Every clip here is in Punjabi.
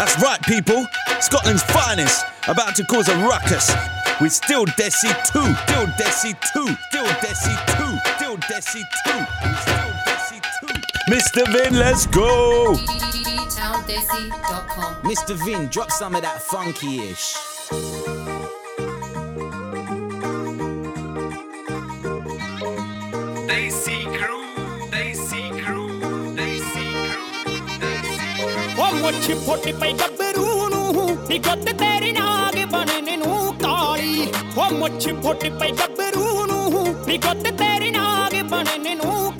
That's right, people. Scotland's finest, about to cause a ruckus. With still Desi 2, still Desi 2, still Desi 2, still Desi 2, still Desi 2. Mr. Vin, let's go! towndesi.com. Mr. Vin, drop some of that funky-ish. They ਮੁੱਛ ਫੁੱਟ ਪਈ ਗੱਭਰੂ ਨੂੰ ਨੀ ਗੁੱਤ ਤੇਰੀ ਨਾਗ ਬਣਨ ਨੂੰ ਕਾਲੀ। ਉਹ ਮੁੱਛ ਫੁੱਟ ਪਈ ਗੱਭਰੂ ਨੂੰ ਨੀ ਗੁੱਤ ਤੇਰੀ ਨਾਗ ਬਣਨ ਨੂੰ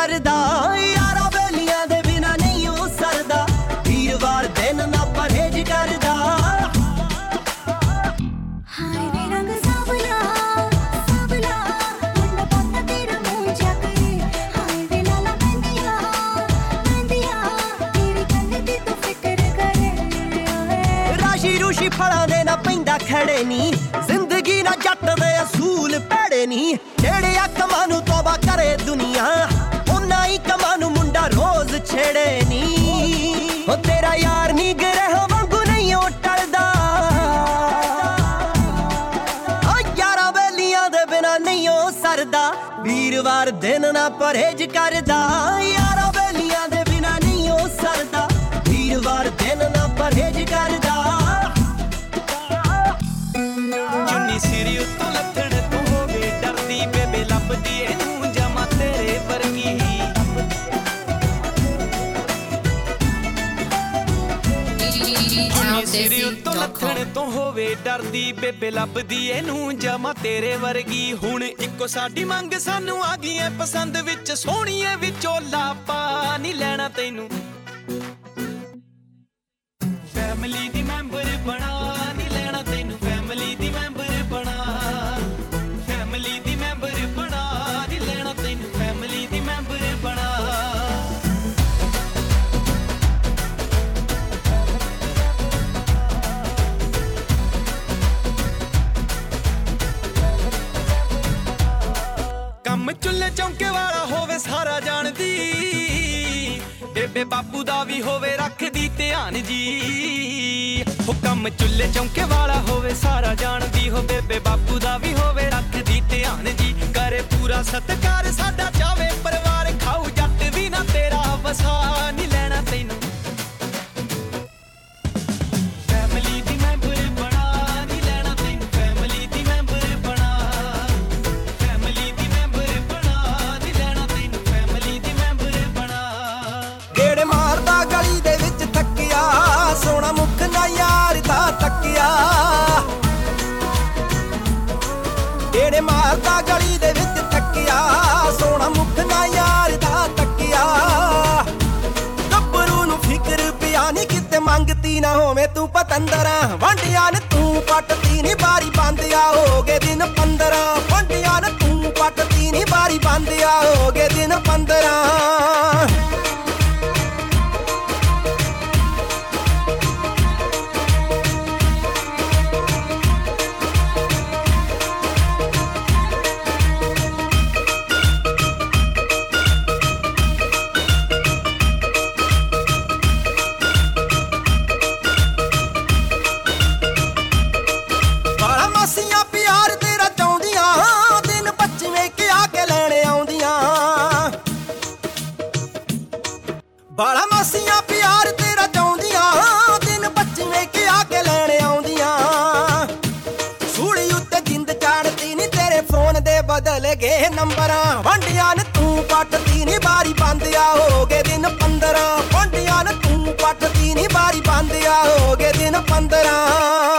ਕਰਦਾ ਯਾਰਾਂ ਬੇਲੀਆਂ ਦੇ ਬਿਨਾ ਨਹੀਂ ਉਹ ਸਰਦਾ। ਵੀਰਵਾਰ ਦਿਨ ਨਾ ਪਰਹੇਜ ਕਰਦਾ। ਹਾਏ ਵੇ ਰੰਗ ਸਾਵਲਾ ਸਾਵਲਾ ਮੁੰਡਾ ਪੁੱਤ ਤੇਰਾ ਮੂੰਹ ਚੱਕਰੇ ਹਾਏ ਵੇ ਲਾਲਾ ਬੰਦਿਆ ਬੰਦਿਆ ਤੇਰੀ ਗੱਲ ਦੀ ਤੂੰ ਫਿਕਰ ਕਰੇ। ਰਾਸ਼ੀ ਰੂਸ਼ੀ ਫਲਾਂ ਦੇ ਨਾ ਪੈਂਦਾ ਖੜੇ ਨਹੀਂ ਦਿਨ ਨਾ ਪਰਹੇਜ ਕਰਦਾ ਯਾਰਾਂ। ਉੱਤੋਂ ਲੱਥਣ towndesi.com. ਤੋਂ ਹੋਵੇ ਡਰਦੀ, ਬੇਬੇ ਲੱਭਦੀ, ਇਹਨੂੰ ਜਮਾ ਤੇਰੇ ਵਰਗੀ ਹੁਣ ਇੱਕੋ ਸਾਡੀ ਮੰਗ ਸਾਨੂੰ ਆ ਗਈ ਐ, ਪਸੰਦ ਵਿੱਚ ਸੋਹਣੀਏ ਵਿਚੋਲਾ ਪਾ ਨਹੀਂ ਲੈਣਾ ਤੈਨੂੰ ਫੈਮਿਲੀ ਕੰਮ ਚੁੱਲ੍ਹੇ ਚੌਂਕੇ ਵਾਲਾ ਹੋਵੇ, ਸਾਰਾ ਜਾਣਦੀ ਹੋ ਬੇਬੇ ਬਾਪੂ ਦਾ ਵੀ ਹੋਵੇ, ਰੱਖਦੀ ਧਿਆਨ ਜੀ। ਕਰੇ ਪੂਰਾ ਸਤਿਕਾਰ, ਸਾਡਾ ਚਾਵੇ ਪਰਿਵਾਰ, ਖਾਊ ਜੱਟ ਵੀ ਨਾ ਤੇਰਾ ਵਸਾ ਗੇੜ ਮਾਰਦਾ ਗਲੀ ਦੇ ਵਿੱਚ ਥੱਕਿਆ, ਸੋਹਣਾ ਮੁਖ ਨਾ ਯਾਰ ਦਾ ਤੱਕਿਆ। ਗੱਭਰੂ ਨੂੰ ਫਿਕਰ ਪਿਆ ਨਹੀਂ ਕਿਤੇ ਮੰਗਤੀ ਨਾ ਹੋਵੇਂ ਤੂੰ ਪਤੰਦਰਾ ਵੰਡਿਆ ਨੇ ਤੂੰ ਪੱਟਦੀ ਨਹੀਂ ਬਾਰੀ ਬੰਦਿਆ ਹੋਗੇ ਦਿਨ 15 ਵੰਡਿਆ ਨੇ ਤੂੰ ਪੱਟਦੀ ਨਹੀਂ ਬਾਰੀ ਬੰਦਿਆ ਹੋਗੇ ਦਿਨ 15 ਨੰਬਰਾਂ, ਵਾਂਡੀਆਂ ਨੇ ਤੂੰ ਪੱਟਦੀ ਨਹੀਂ ਬਾਰੀ ਬੰਦਿਆ ਹੋ ਗਏ ਦਿਨ 15 ਵਾਂਡੀਆਂ ਨੇ ਤੂੰ ਪੱਟਦੀ ਨਹੀਂ ਬਾਰੀ ਬੰਦਿਆ ਹੋ ਗਏ ਦਿਨ 15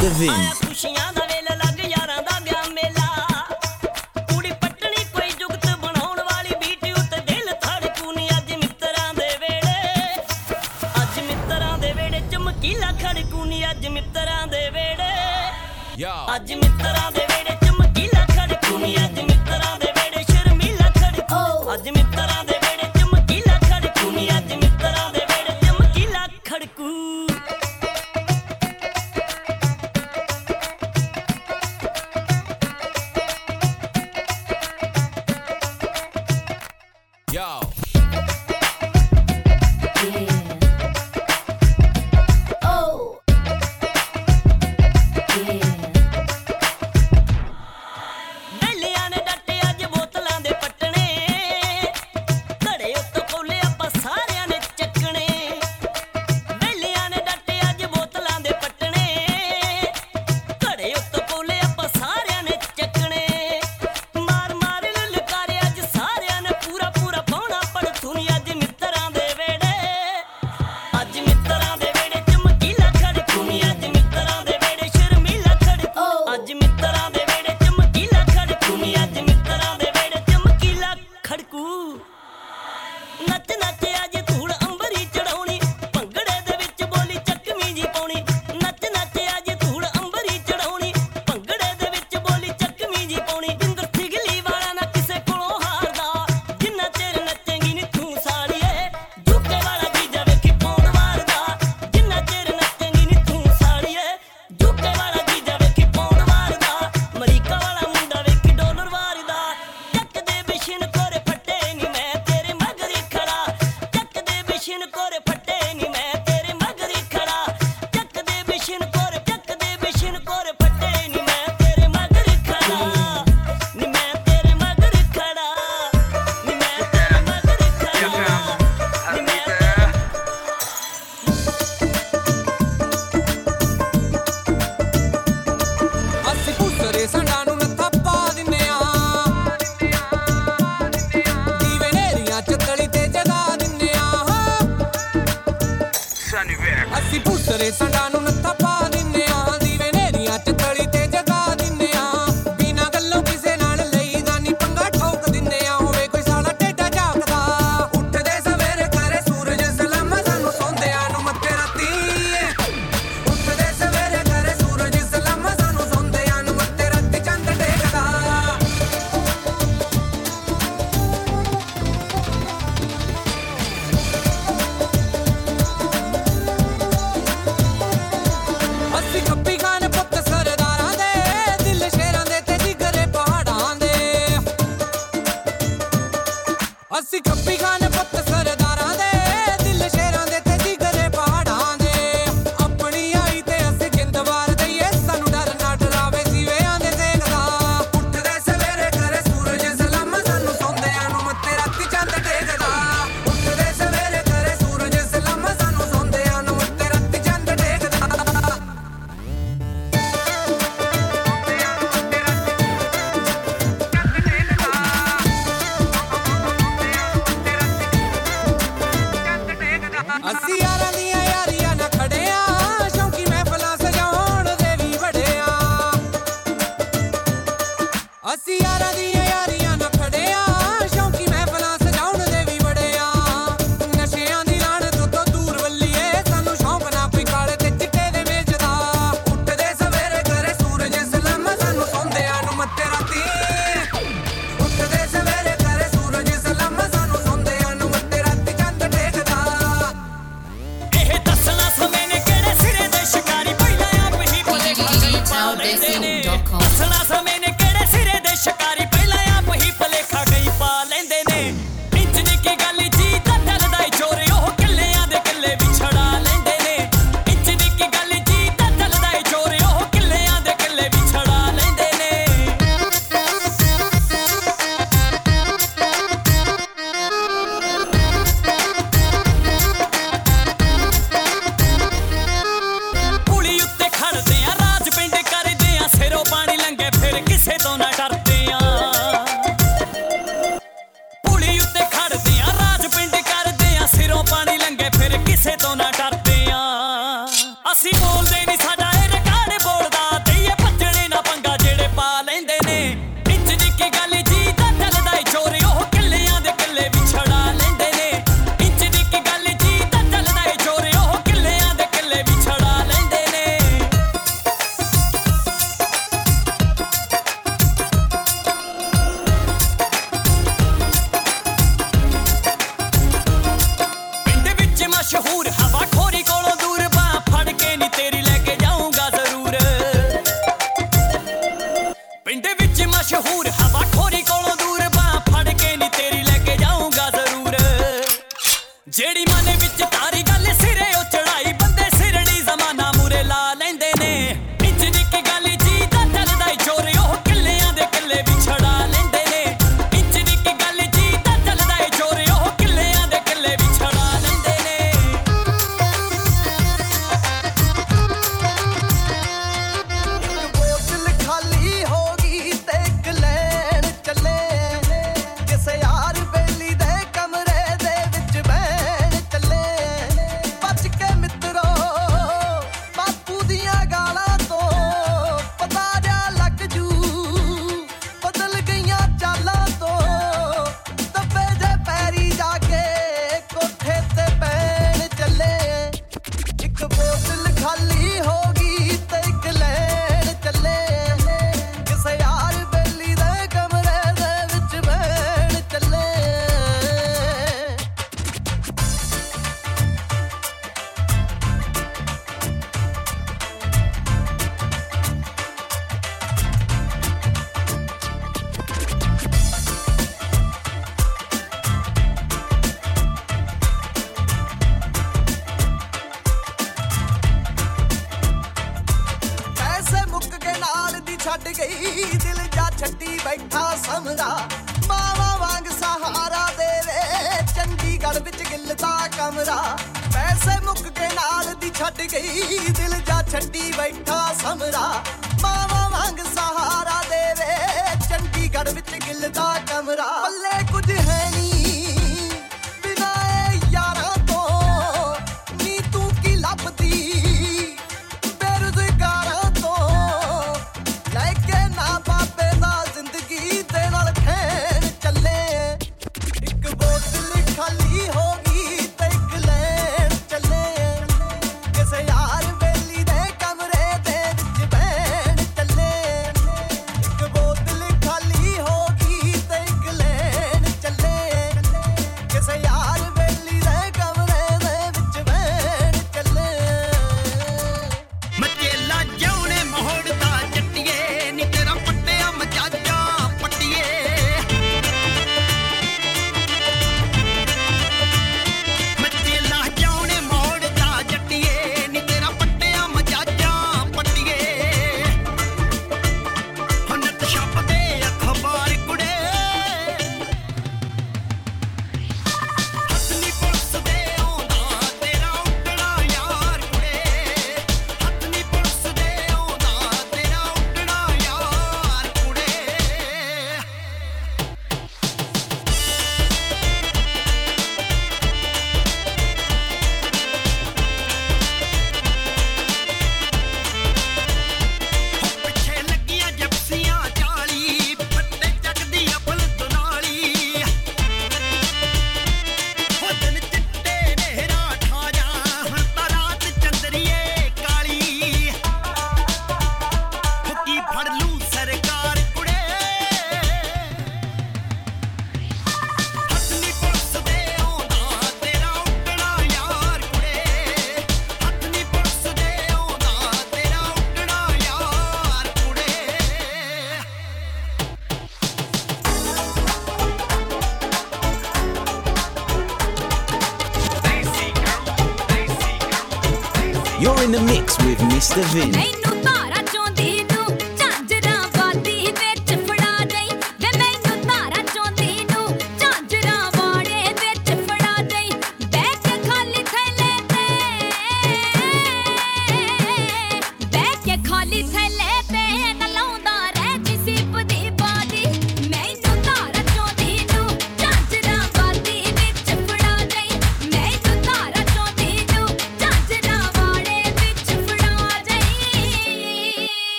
Dezembro.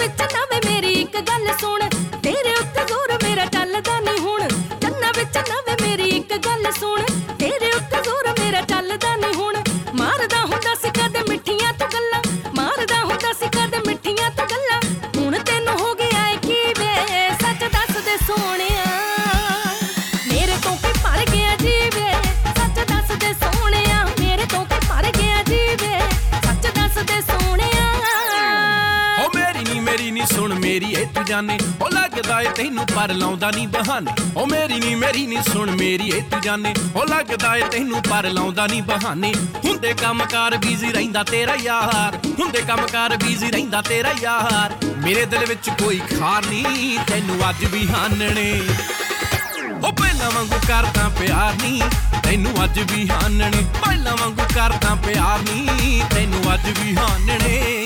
ਵਿੱਚ ਨਵੇਂ ਮੇਰੀ ਇੱਕ ਗੱਲ ਸੁਣ। ਤੇਰੇ ਉੱਤੇ ਜ਼ੋਰ ਮੇਰਾ ਚੱਲਦਾ ਨਹੀਂ ਹੁਣ। ਕੰਨਾਂ ਵਿੱਚ ਨਵੇਂ ਮੇਰੀ ਇੱਕ ਗੱਲ ਸੁਣ। ਜਾਣੇ ਓ ਲੱਗਦਾ ਏ ਤੈਨੂੰ ਪਰ ਲਾਉਂਦਾ ਨਹੀਂ ਬਹਾਨੇ। ਓ ਮੇਰੀ ਨੀ ਮੇਰੀ ਨੀ ਸੁਣ, ਮੇਰੀ ਏ ਤੂੰ ਜਾਣੇ। ਓ ਲੱਗਦਾ ਏ ਤੈਨੂੰ ਪਰ ਲਾਉਂਦਾ ਨਹੀਂ ਬਹਾਨੇ। ਹੁੰਦੇ ਕੰਮਕਾਰ ਬੀਜ਼ੀ ਰਹਿੰਦਾ ਤੇਰਾ ਯਾਰ। ਹੁੰਦੇ ਕੰਮਕਾਰ ਬੀਜ਼ੀ ਰਹਿੰਦਾ ਤੇਰਾ ਯਾਰ। ਮੇਰੇ ਦਿਲ ਵਿੱਚ ਕੋਈ ਖਾਰ ਨਹੀਂ ਤੈਨੂੰ ਅੱਜ ਵੀ ਹਾਨਣੇ। ਓ ਪਹਿਲਾਂ ਵਾਂਗੂ ਕਰਦਾ ਪਿਆਰ ਨਹੀਂ ਤੈਨੂੰ ਅੱਜ ਵੀ ਹਾਨਣੇ। ਪਹਿਲਾਂ ਵਾਂਗੂ ਕਰਦਾ ਪਿਆਰ ਨਹੀਂ ਤੈਨੂੰ ਅੱਜ ਵੀ ਹਾਨਣੇ।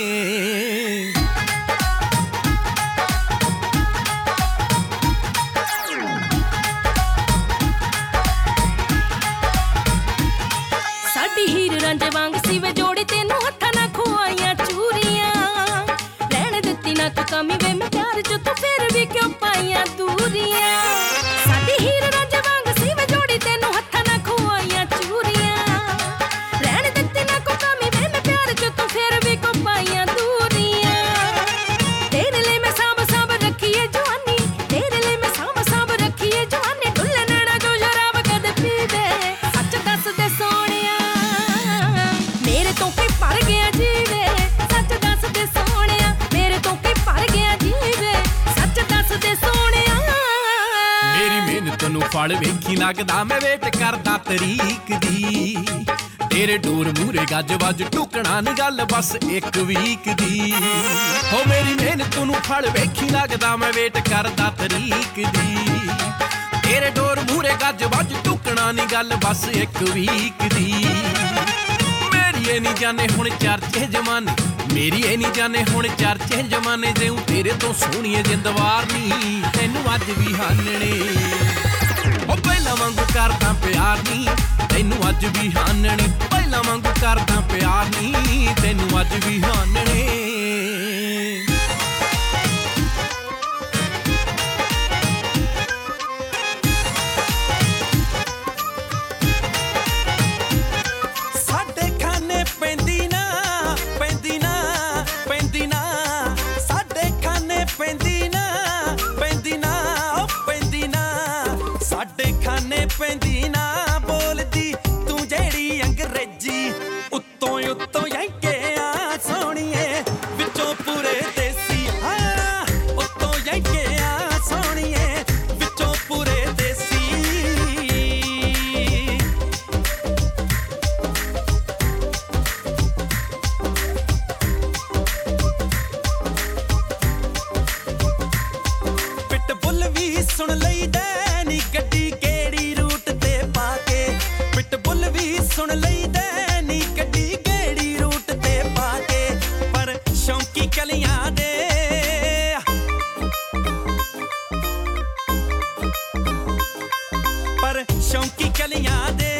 ਮਿਹਨਤ ਨੂੰ ਫਲ ਵੇਖੀ ਲੱਗਦਾ, ਮੈਂ ਵੇਟ ਕਰਦਾ ਤਰੀਕ ਦੀ। ਤੇਰੇ ਡੋਰ ਮੂਰੇ ਗੱਜ ਵੱਜ ਟੁਕਣਾ ਨੀ ਗੱਲ, ਬਸ ਇੱਕ ਵੀਕ ਦੀ। ਹੋ ਮੇਰੀ ਮਿਹਨਤ ਨੂੰ ਫਲ ਵੇਖੀ ਲੱਗਦਾ, ਮੈਂ ਵੇਟ ਕਰਦਾ ਤਰੀਕ ਦੀ। ਤੇਰੇ ਡੋਰ ਮੂਰੇ ਗੱਜ ਵੱਜ ਟੁਕਣਾ ਨੀ ਗੱਲ, ਬਸ ਇੱਕ ਵੀਕ ਦੀ। ਮੇਰੀ ਇਹ ਨਹੀਂ ਜਾਣੇ ਹੁਣ ਚਰਚੇ ਜਮਾਨੇ, ਮੇਰੀ ਇਹ ਨਹੀਂ ਜਾਣੇ ਹੁਣ ਚਰਚੇ ਜਮਾਨੇ, ਜਿਉ ਤੇਰੇ ਤੋਂ ਸੋਹਣੀਏ ਜਿੰਦਵਾਰ ਨਹੀਂ ਤੈਨੂੰ ਅੱਜ ਵੀ ਹਾਨਣੇ। ਉਹ ਪਹਿਲਾਂ ਵਾਂਗੂ ਕਰਦਾ ਪਿਆਰ ਨਹੀਂ ਤੈਨੂੰ ਅੱਜ ਵੀ ਹਾਨਣੇ। ਪਹਿਲਾਂ ਵਾਂਗੂ ਕਰਦਾ ਪਿਆਰ ਨਹੀਂ ਤੈਨੂੰ ਅੱਜ ਵੀ ਹਾਨਣੇ। pendina ਪਰ ਸ਼ੌਂਕੀ ਕਲੀਆਂ ਦੇ ਗਾਉਨੇ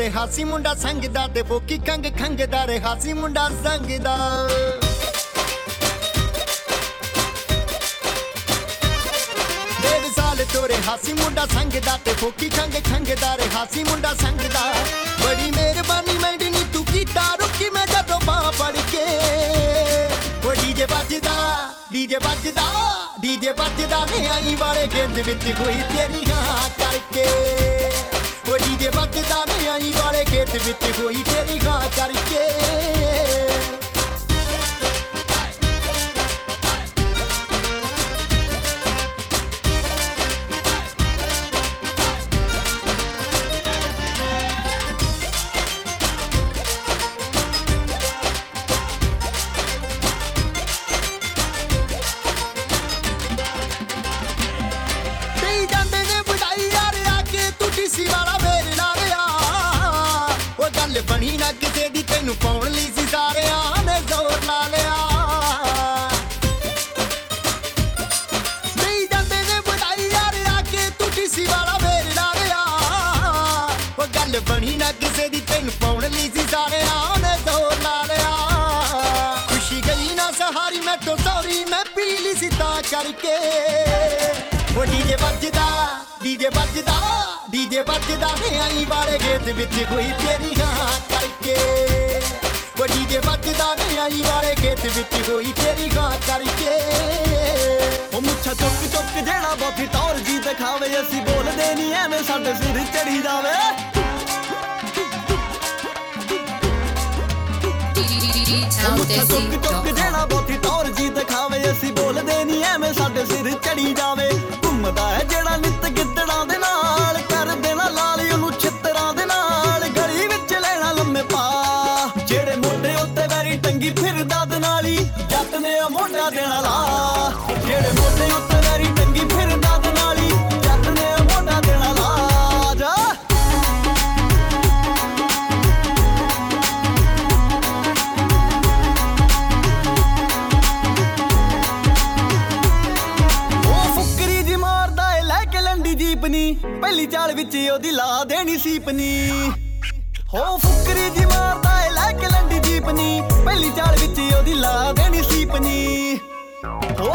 ਰਿਹਾ ਸੀ ਮੁੰਡਾ ਸੰਗਦਾ ਤੇ ਬੋਕੀ ਕੰਗ ਖੰਗਦਾ ਰਿਹਾ ਸੀ ਮੁੰਡਾ ਸੰਗਦਾ। ਤੋਰੇ ਹਾਸੀ ਮੁੰਡਾ ਸੰਗਦਾ ਤੇ ਫੋਕੀ ਖੰਗ ਖੰਗਦਾ ਰੇ ਹਾਸੀ ਮੁੰਡਾ ਸੰਗਦਾ। ਬੜੀ ਮਿਹਰਬਾਨੀ ਮੈਡਨੀ ਤੂੰ ਕੀਤਾ, ਰੁਕੀ ਮੈਂ ਜਦੋਂ ਬਾਹ ਫੜ ਕੇ। ਉਹ ਡੀਜੇ ਵੱਜਦਾ ਡੀਜੇ ਵੱਜਦਾ ਡੀਜੇ ਵੱਜਦਾ ਨੇ, ਆਈ ਵਾਲੇ ਗੇਂਦ ਵਿੱਚ ਹੋਈ ਤੇਰੀ ਹਾਂ ਕਰਕੇ। ਵੱਡੀ ਦੇ ਵੱਗਦਾ ਮਿਆਈ ਵਾਲੇ ਖੇਤ ਵਿੱਚ ਹੋਈ ਤੇਰੀ ਗਾਂ ਕਰਕੇ ਉਹ ਡੀਜੇ ਵੱਜਦਾ ਡੀਜੇ ਵੱਜਦਾ ਡੀਜੇ ਵੱਜਦਾ ਨੇ ਆਈ ਵਾਲੇ ਗੇਤ ਵਿੱਚ ਹੋਈ ਤੇਰੀ ਹਾਂ ਕਰਕੇ। ਉਹ ਡੀਜੇ ਵੱਜਦਾ ਨੇ ਆਈ ਵਾਲੇ ਗੇਤ ਵਿੱਚ ਹੋਈ ਤੇਰੀ ਹਾਂ ਕਰਕੇ। ਉਹ ਮੁੱਛਾ ਚੁੱਕ ਚੁੱਕ ਜਿਹੜਾ ਬੋਥੀ ਤੌਰ ਜੀ ਦਿਖਾਵੇ ਅਸੀਂ ਬੋਲਦੇ ਨਹੀਂ ਐਵੇਂ ਸਾਡੇ ਸਿਰ ਚੜੀ ਜਾਵੇ। ਮੁੱਛਾ ਚੁੱਕ ਚੁੱਕ ਜਿਹੜਾ ਬੋਥੀ ਤੌਰ ਜੀ ਸਿਰ ਚੜੀ ਜਾਵੇ ਉਹਦੀ ਲਾ ਦੇਣੀ ਸੀਪਨੀ ਹੋ ਫੁਕਰੀ ਦੀ ਮਾਰਦਾ ਏ, ਲੈ ਕੇ ਲੰਡੀ ਜੀਪਨੀ ਪਹਿਲੀ ਚਾਲ ਵਿੱਚ ਉਹਦੀ ਲਾ ਦੇਣੀ ਸੀਪਨੀ ਹੋ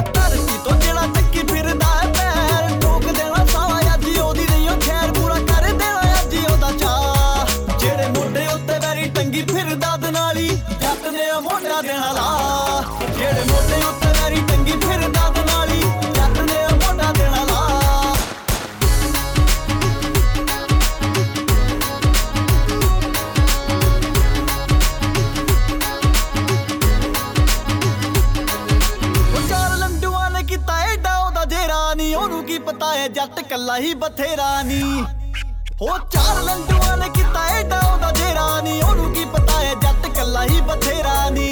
ਕੀਤਾ ਹੀ ਬਥੇਰਾ ਨਹੀਂ ਹੋ ਚਾਰ ਲੰਡੂਆਂ ਨੇ ਕੀਤਾ ਐਡਾ ਉਹਦਾ ਜੇਰਾ ਨਹੀਂ ਉਹਨੂੰ ਕੀ ਪਤਾ ਹੈ ਜੱਟ ਕੱਲਾ ਹੀ ਬਥੇਰਾ ਨਹੀਂ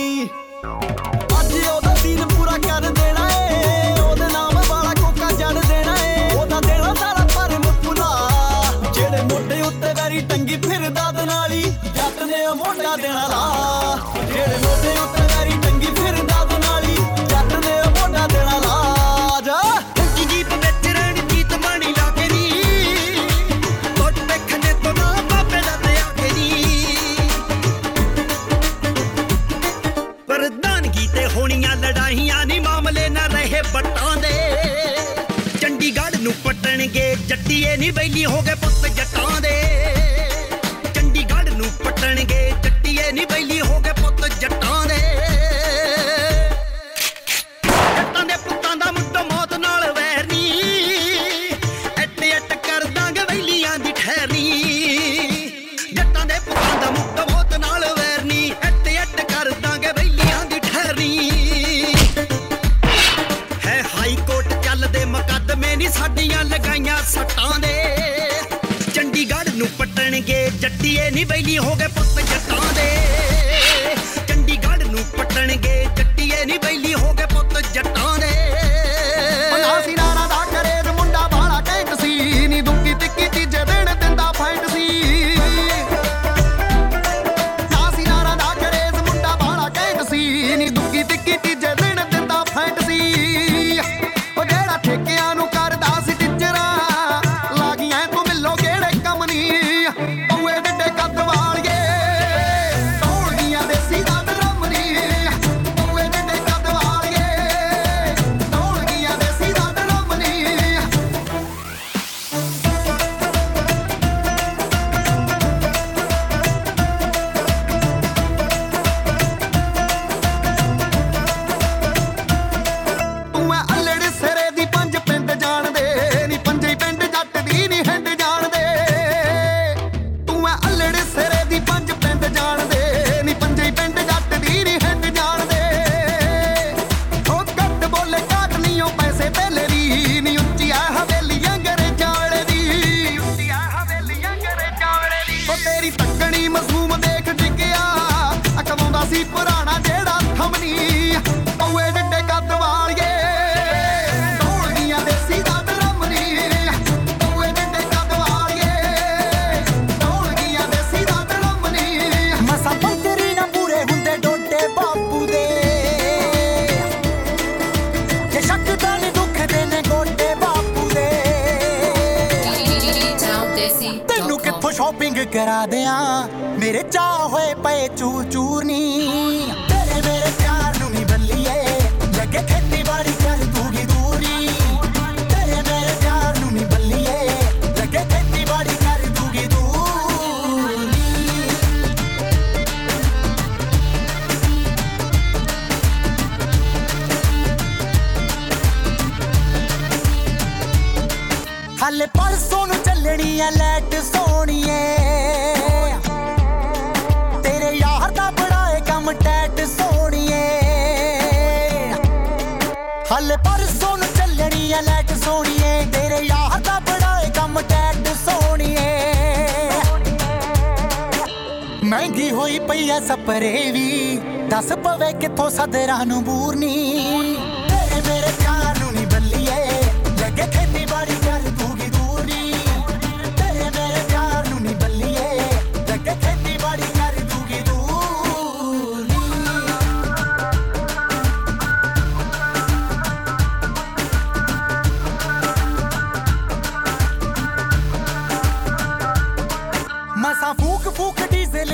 ਮਹਿੰਗੀ ਹੋਈ ਪਈ ਐ ਸਪਰੇ ਵੀ ਦੱਸ ਪਵੇ ਕਿੱਥੋਂ ਸਦਰਾਂ ਨੂੰ ਬੂਰਨੀ।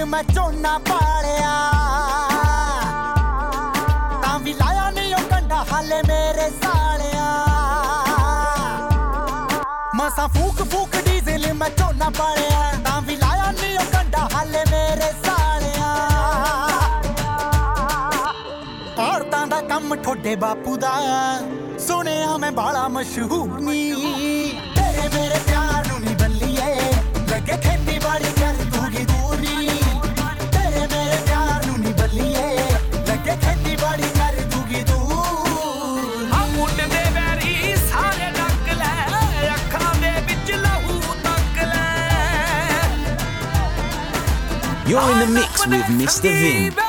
ਮੈਂ ਝੋਨਾ ਪਾਲਿਆ। ਤਾਂ ਵੀ ਲਾਇਆ ਨਹੀਂ ਉਹ ਕੰਡਾ, ਹਾਲੇ ਮੇਰੇ ਸਾਲਿਆ। ਮਸਾ ਫੂਕ ਫੂਕ ਡੀਜ਼ਲ ਮੈਂ ਝੋਨਾ ਪਾਲਿਆ। ਤਾਂ ਵੀ ਲਾਇਆ ਨਹੀਂ ਉਹ ਕੰਡਾ, ਹਾਲੇ ਮੇਰੇ ਸਾਲਿਆ। ਔਰਤਾਂ ਦਾ ਕੰਮ ਠੋਡੇ ਬਾਪੂ ਦਾ। ਸੁਣਿਆ ਮੈਂ ਬਾਲਾ ਮਸ਼ਹੂਰ ਨੀ। ਤੇਰੇ ਮੇਰੇ ਪਿਆਰ ਨੂੰ ਨਹੀਂ ਬੱਲੀਏ। ਲੱਗੇ ਖੇਤੀਬਾੜੀ You're in the mix with Mr. Vin.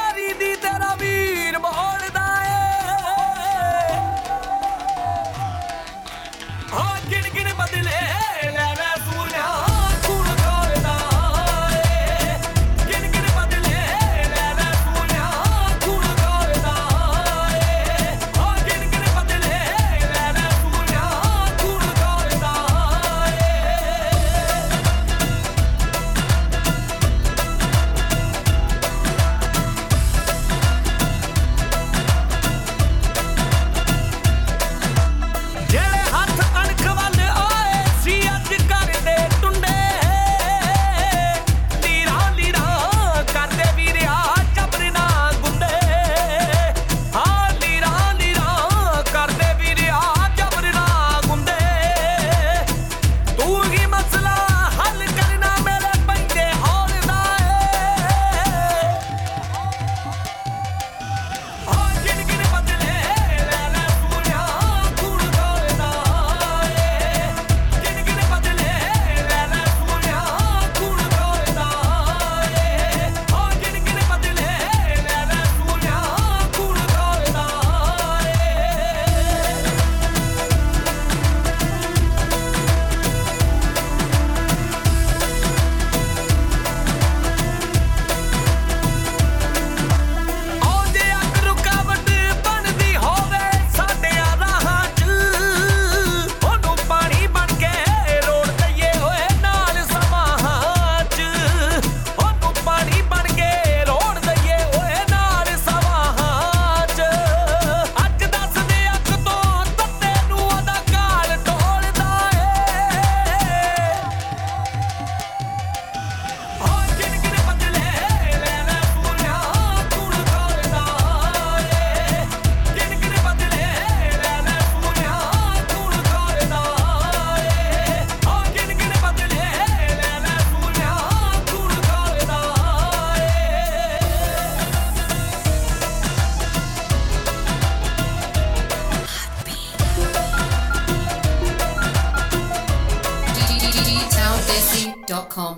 dot com.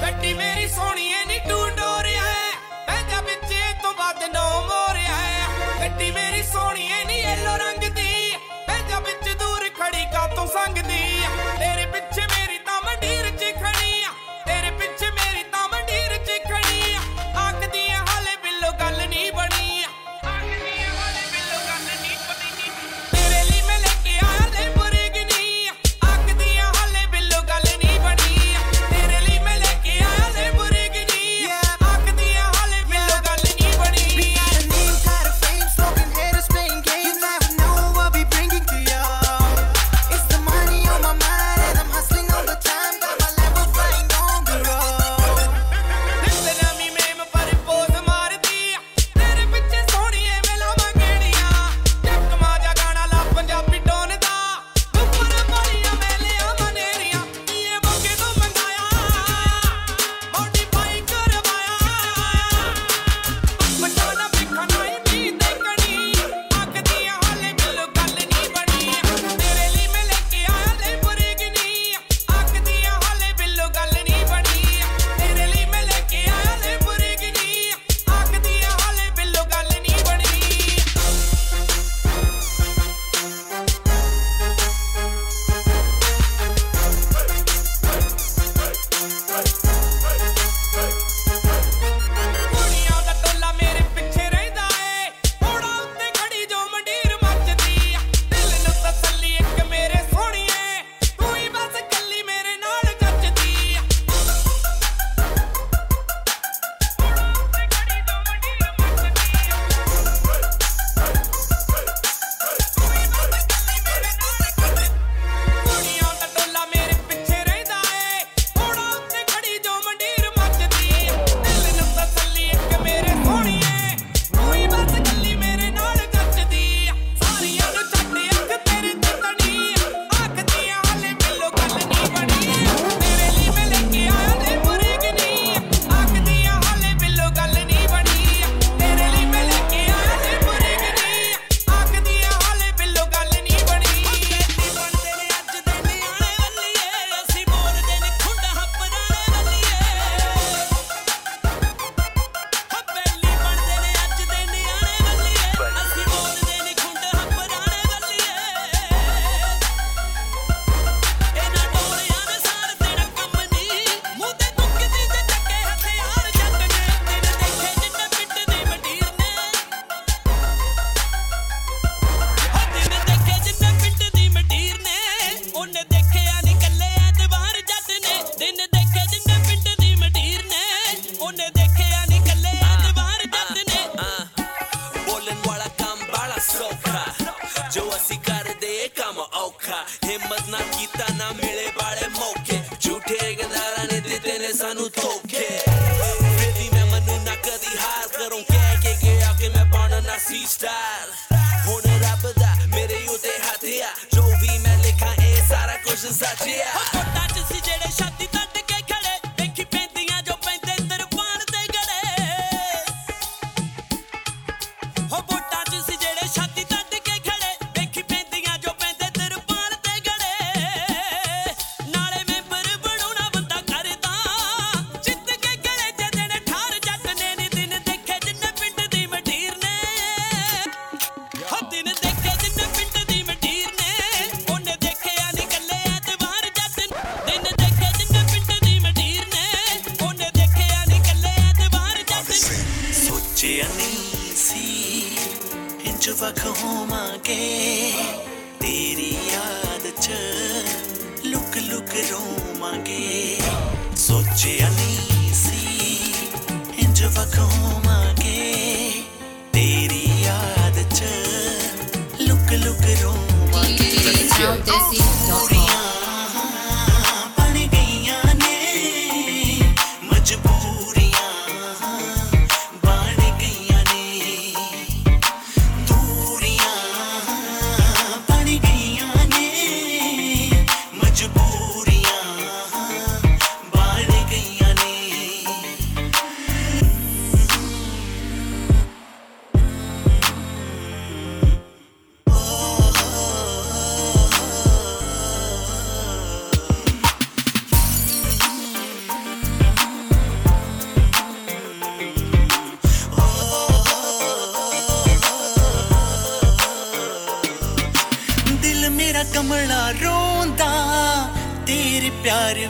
hoje é judia.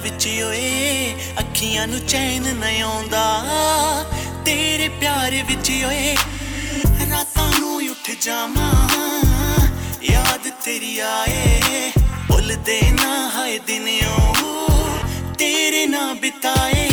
ਵਿੱਚ ਓਏ, ਅੱਖੀਆਂ ਨੂੰ ਚੈਨ ਨਾ ਆਉਂਦਾ। ਤੇਰੇ ਪਿਆਰ ਵਿੱਚ ਓਏ, ਰਾਤਾਂ ਨੂੰ ਉੱਠ ਜਾਵਾਂ। ਯਾਦ ਤੇਰੀ ਆਏ, ਭੁੱਲਦੇ ਨਾ ਹਾਏ ਦਿਨੋਂ ਤੇਰੇ ਨਾ ਬਿਤਾਏ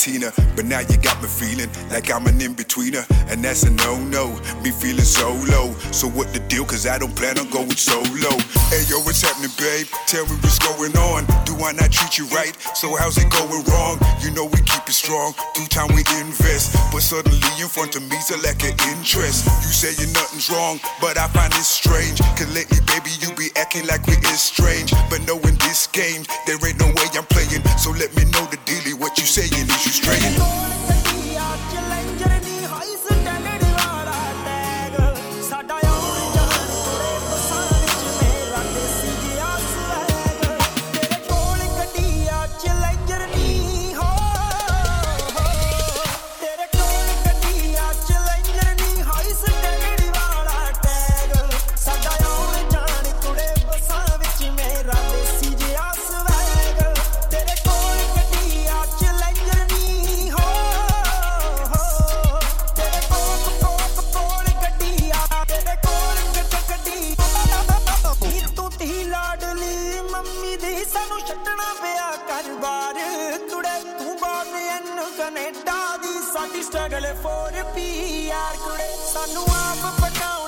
But now you got me feeling like I'm an in betweener, and that's a no no. Me feeling so low. So what the deal? Cause I don't plan on going solo. Hey yo, what's happening, babe? Tell me what's going on. Do I not treat you right? So how's it going wrong? You know we keep it strong. Through time we invest, but suddenly in front of me's a lack of interest. You say you're nothing's wrong, but I find it strange. Cause lately, baby, you be acting like we is strange. But knowing this game, there ain't no way I'm playing. So let me know the dealie. What you saying is straight. I'm struggle and for the PR. Today, so I know I'm a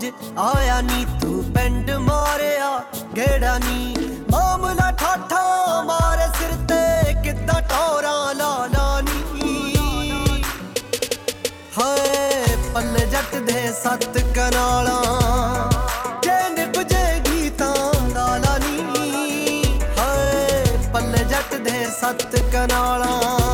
ਜੇ ਆਇਆ ਨੀ ਤੂੰ ਪਿੰਡ ਮਾਰਿਆ। ਗੇੜਾ ਨੀ, ਮਾਮਲਾ ਠਾਠਾ ਮਾਰੇ ਸਿਰ ਤੇ, ਕਿੱਦਾਂ ਟੋਰਾ ਲਾ ਲਾ ਨੀ। ਹਾਏ, ਪੱਲੇ ਜੱਟ ਦੇ ਸੱਤ ਕਨਾਲਾਂ ਜੈਨ ਪੁਜੇਗੀ ਤਾਂ ਲਾਲਾ ਨੀ। ਹਾਏ, ਪੱਲੇ ਜੱਟ ਦੇ ਸੱਤ ਕਨਾਲਾਂ।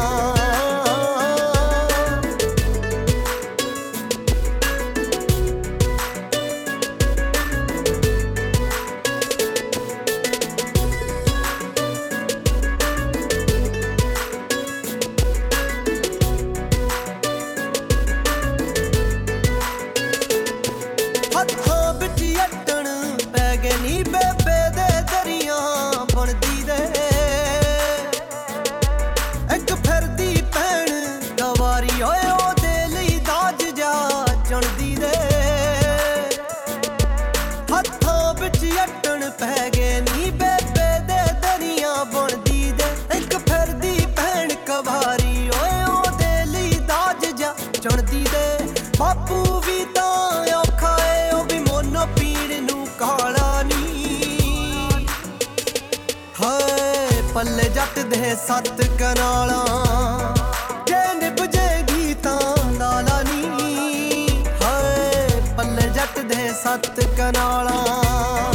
ਸੱਤ ਕਨਾਲਾਂ ਜੇ ਨਿਭ ਜੇਗੀ ਤਾਂ ਲਾਲਾ ਨੀ। ਹਾਏ ਪੱਲੇ ਜੱਟ ਦੇ ਸੱਤ ਕਨਾਲਾਂ।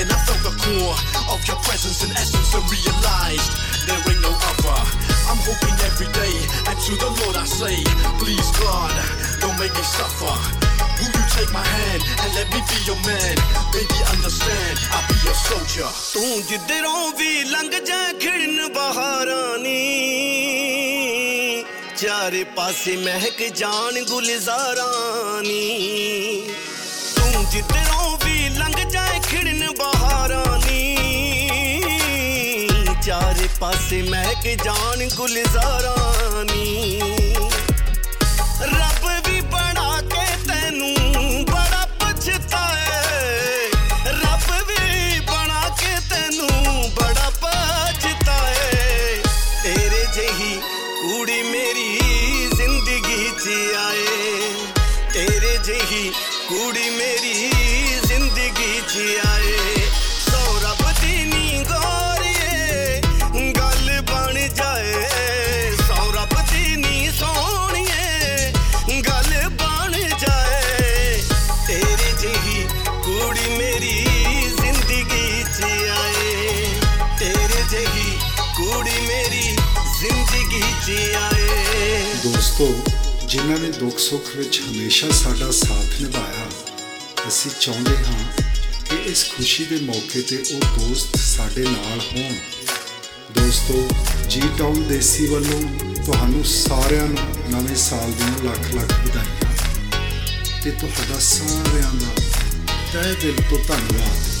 Then I felt the core of your presence and essence and realized there ain't no other. I'm hoping every day, and to the Lord I say, please God, don't make me suffer. Will you take my hand and let me be your man? Baby, understand, I'll be your soldier. ਤੂੰ ਜਿੱਧਰੋਂ ਵੀ ਲੰਘ ਜਾ ਖਿੜਨ ਬਹਾਰਾਨੀ ਚਾਰੇ ਪਾਸੇ ਮਹਿਕ ਜਾਣ ਗੁਲਜ਼ਾਰਾਂ ਨੀ ਤੂੰ ਜਿੱਧਰੋਂ ਚਾਰੇ ਪਾਸੇ ਮਹਿਕ ਜਾਣ ਗੁਲਜ਼ਾਰਾਂ ਨੀ ਦੋਸਤੋ ਜਿਨ੍ਹਾਂ ਨੇ ਦੁੱਖ ਸੁੱਖ ਵਿੱਚ ਹਮੇਸ਼ਾ ਸਾਡਾ ਸਾਥ ਨਿਭਾਇਆ, ਅਸੀਂ ਚਾਹੁੰਦੇ ਹਾਂ ਕਿ ਇਸ ਖੁਸ਼ੀ ਦੇ ਮੌਕੇ ਤੇ ਉਹ ਦੋਸਤ ਸਾਡੇ ਨਾਲ ਹੋਣ। ਦੋਸਤੋ ਜੀ ਟਾਊਨ ਦੇਸੀ ਵੱਲੋਂ ਤੁਹਾਨੂੰ ਸਾਰਿਆਂ ਨੂੰ ਨਵੇਂ ਸਾਲ ਦੀਆਂ ਲੱਖ ਲੱਖ ਵਧਾਈਆਂ। ਤੇ ਤੁਹਾਡਾ ਸਾਰਿਆਂ ਦਾ ਤਹਿ ਦਿਲ ਤੋਂ ਧੰਨਵਾਦ।